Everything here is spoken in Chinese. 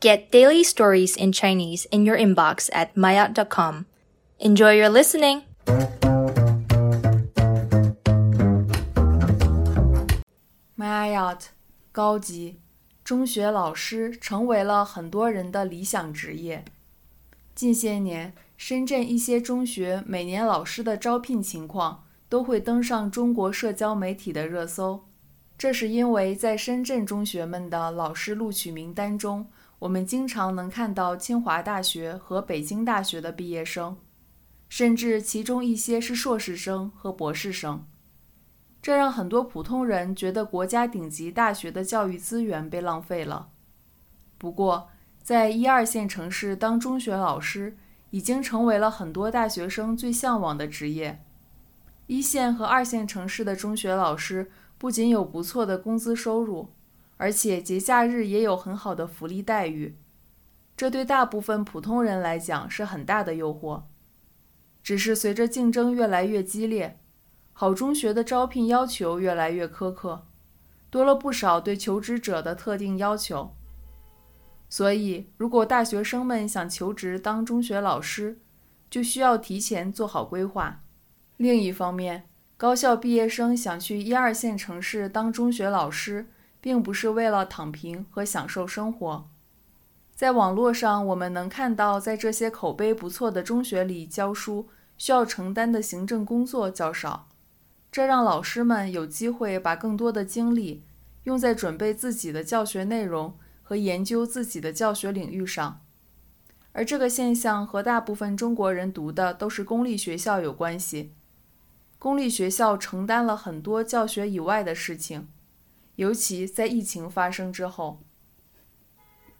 Get daily stories in Chinese in your inbox at maya.com. Enjoy your listening! Mayat 高级中学老师成为了很多人的理想职业。近些年，深圳一些中学每年老师的招聘情况都会登上中国社交媒体的热搜。这是因为在深圳中学们的老师录取名单中，我们经常能看到清华大学和北京大学的毕业生，甚至其中一些是硕士生和博士生。这让很多普通人觉得国家顶级大学的教育资源被浪费了。不过，在一二线城市当中学老师已经成为了很多大学生最向往的职业。一线和二线城市的中学老师。不仅有不错的工资收入，而且节假日也有很好的福利待遇，这对大部分普通人来讲是很大的诱惑。只是随着竞争越来越激烈，好中学的招聘要求越来越苛刻，多了不少对求职者的特定要求。所以，如果大学生们想求职当中学老师，就需要提前做好规划。另一方面，高校毕业生想去一二线城市当中学老师，并不是为了躺平和享受生活。在网络上，我们能看到，在这些口碑不错的中学里教书，需要承担的行政工作较少，这让老师们有机会把更多的精力用在准备自己的教学内容和研究自己的教学领域上。而这个现象和大部分中国人读的都是公立学校有关系。公立学校承担了很多教学以外的事情，尤其在疫情发生之后。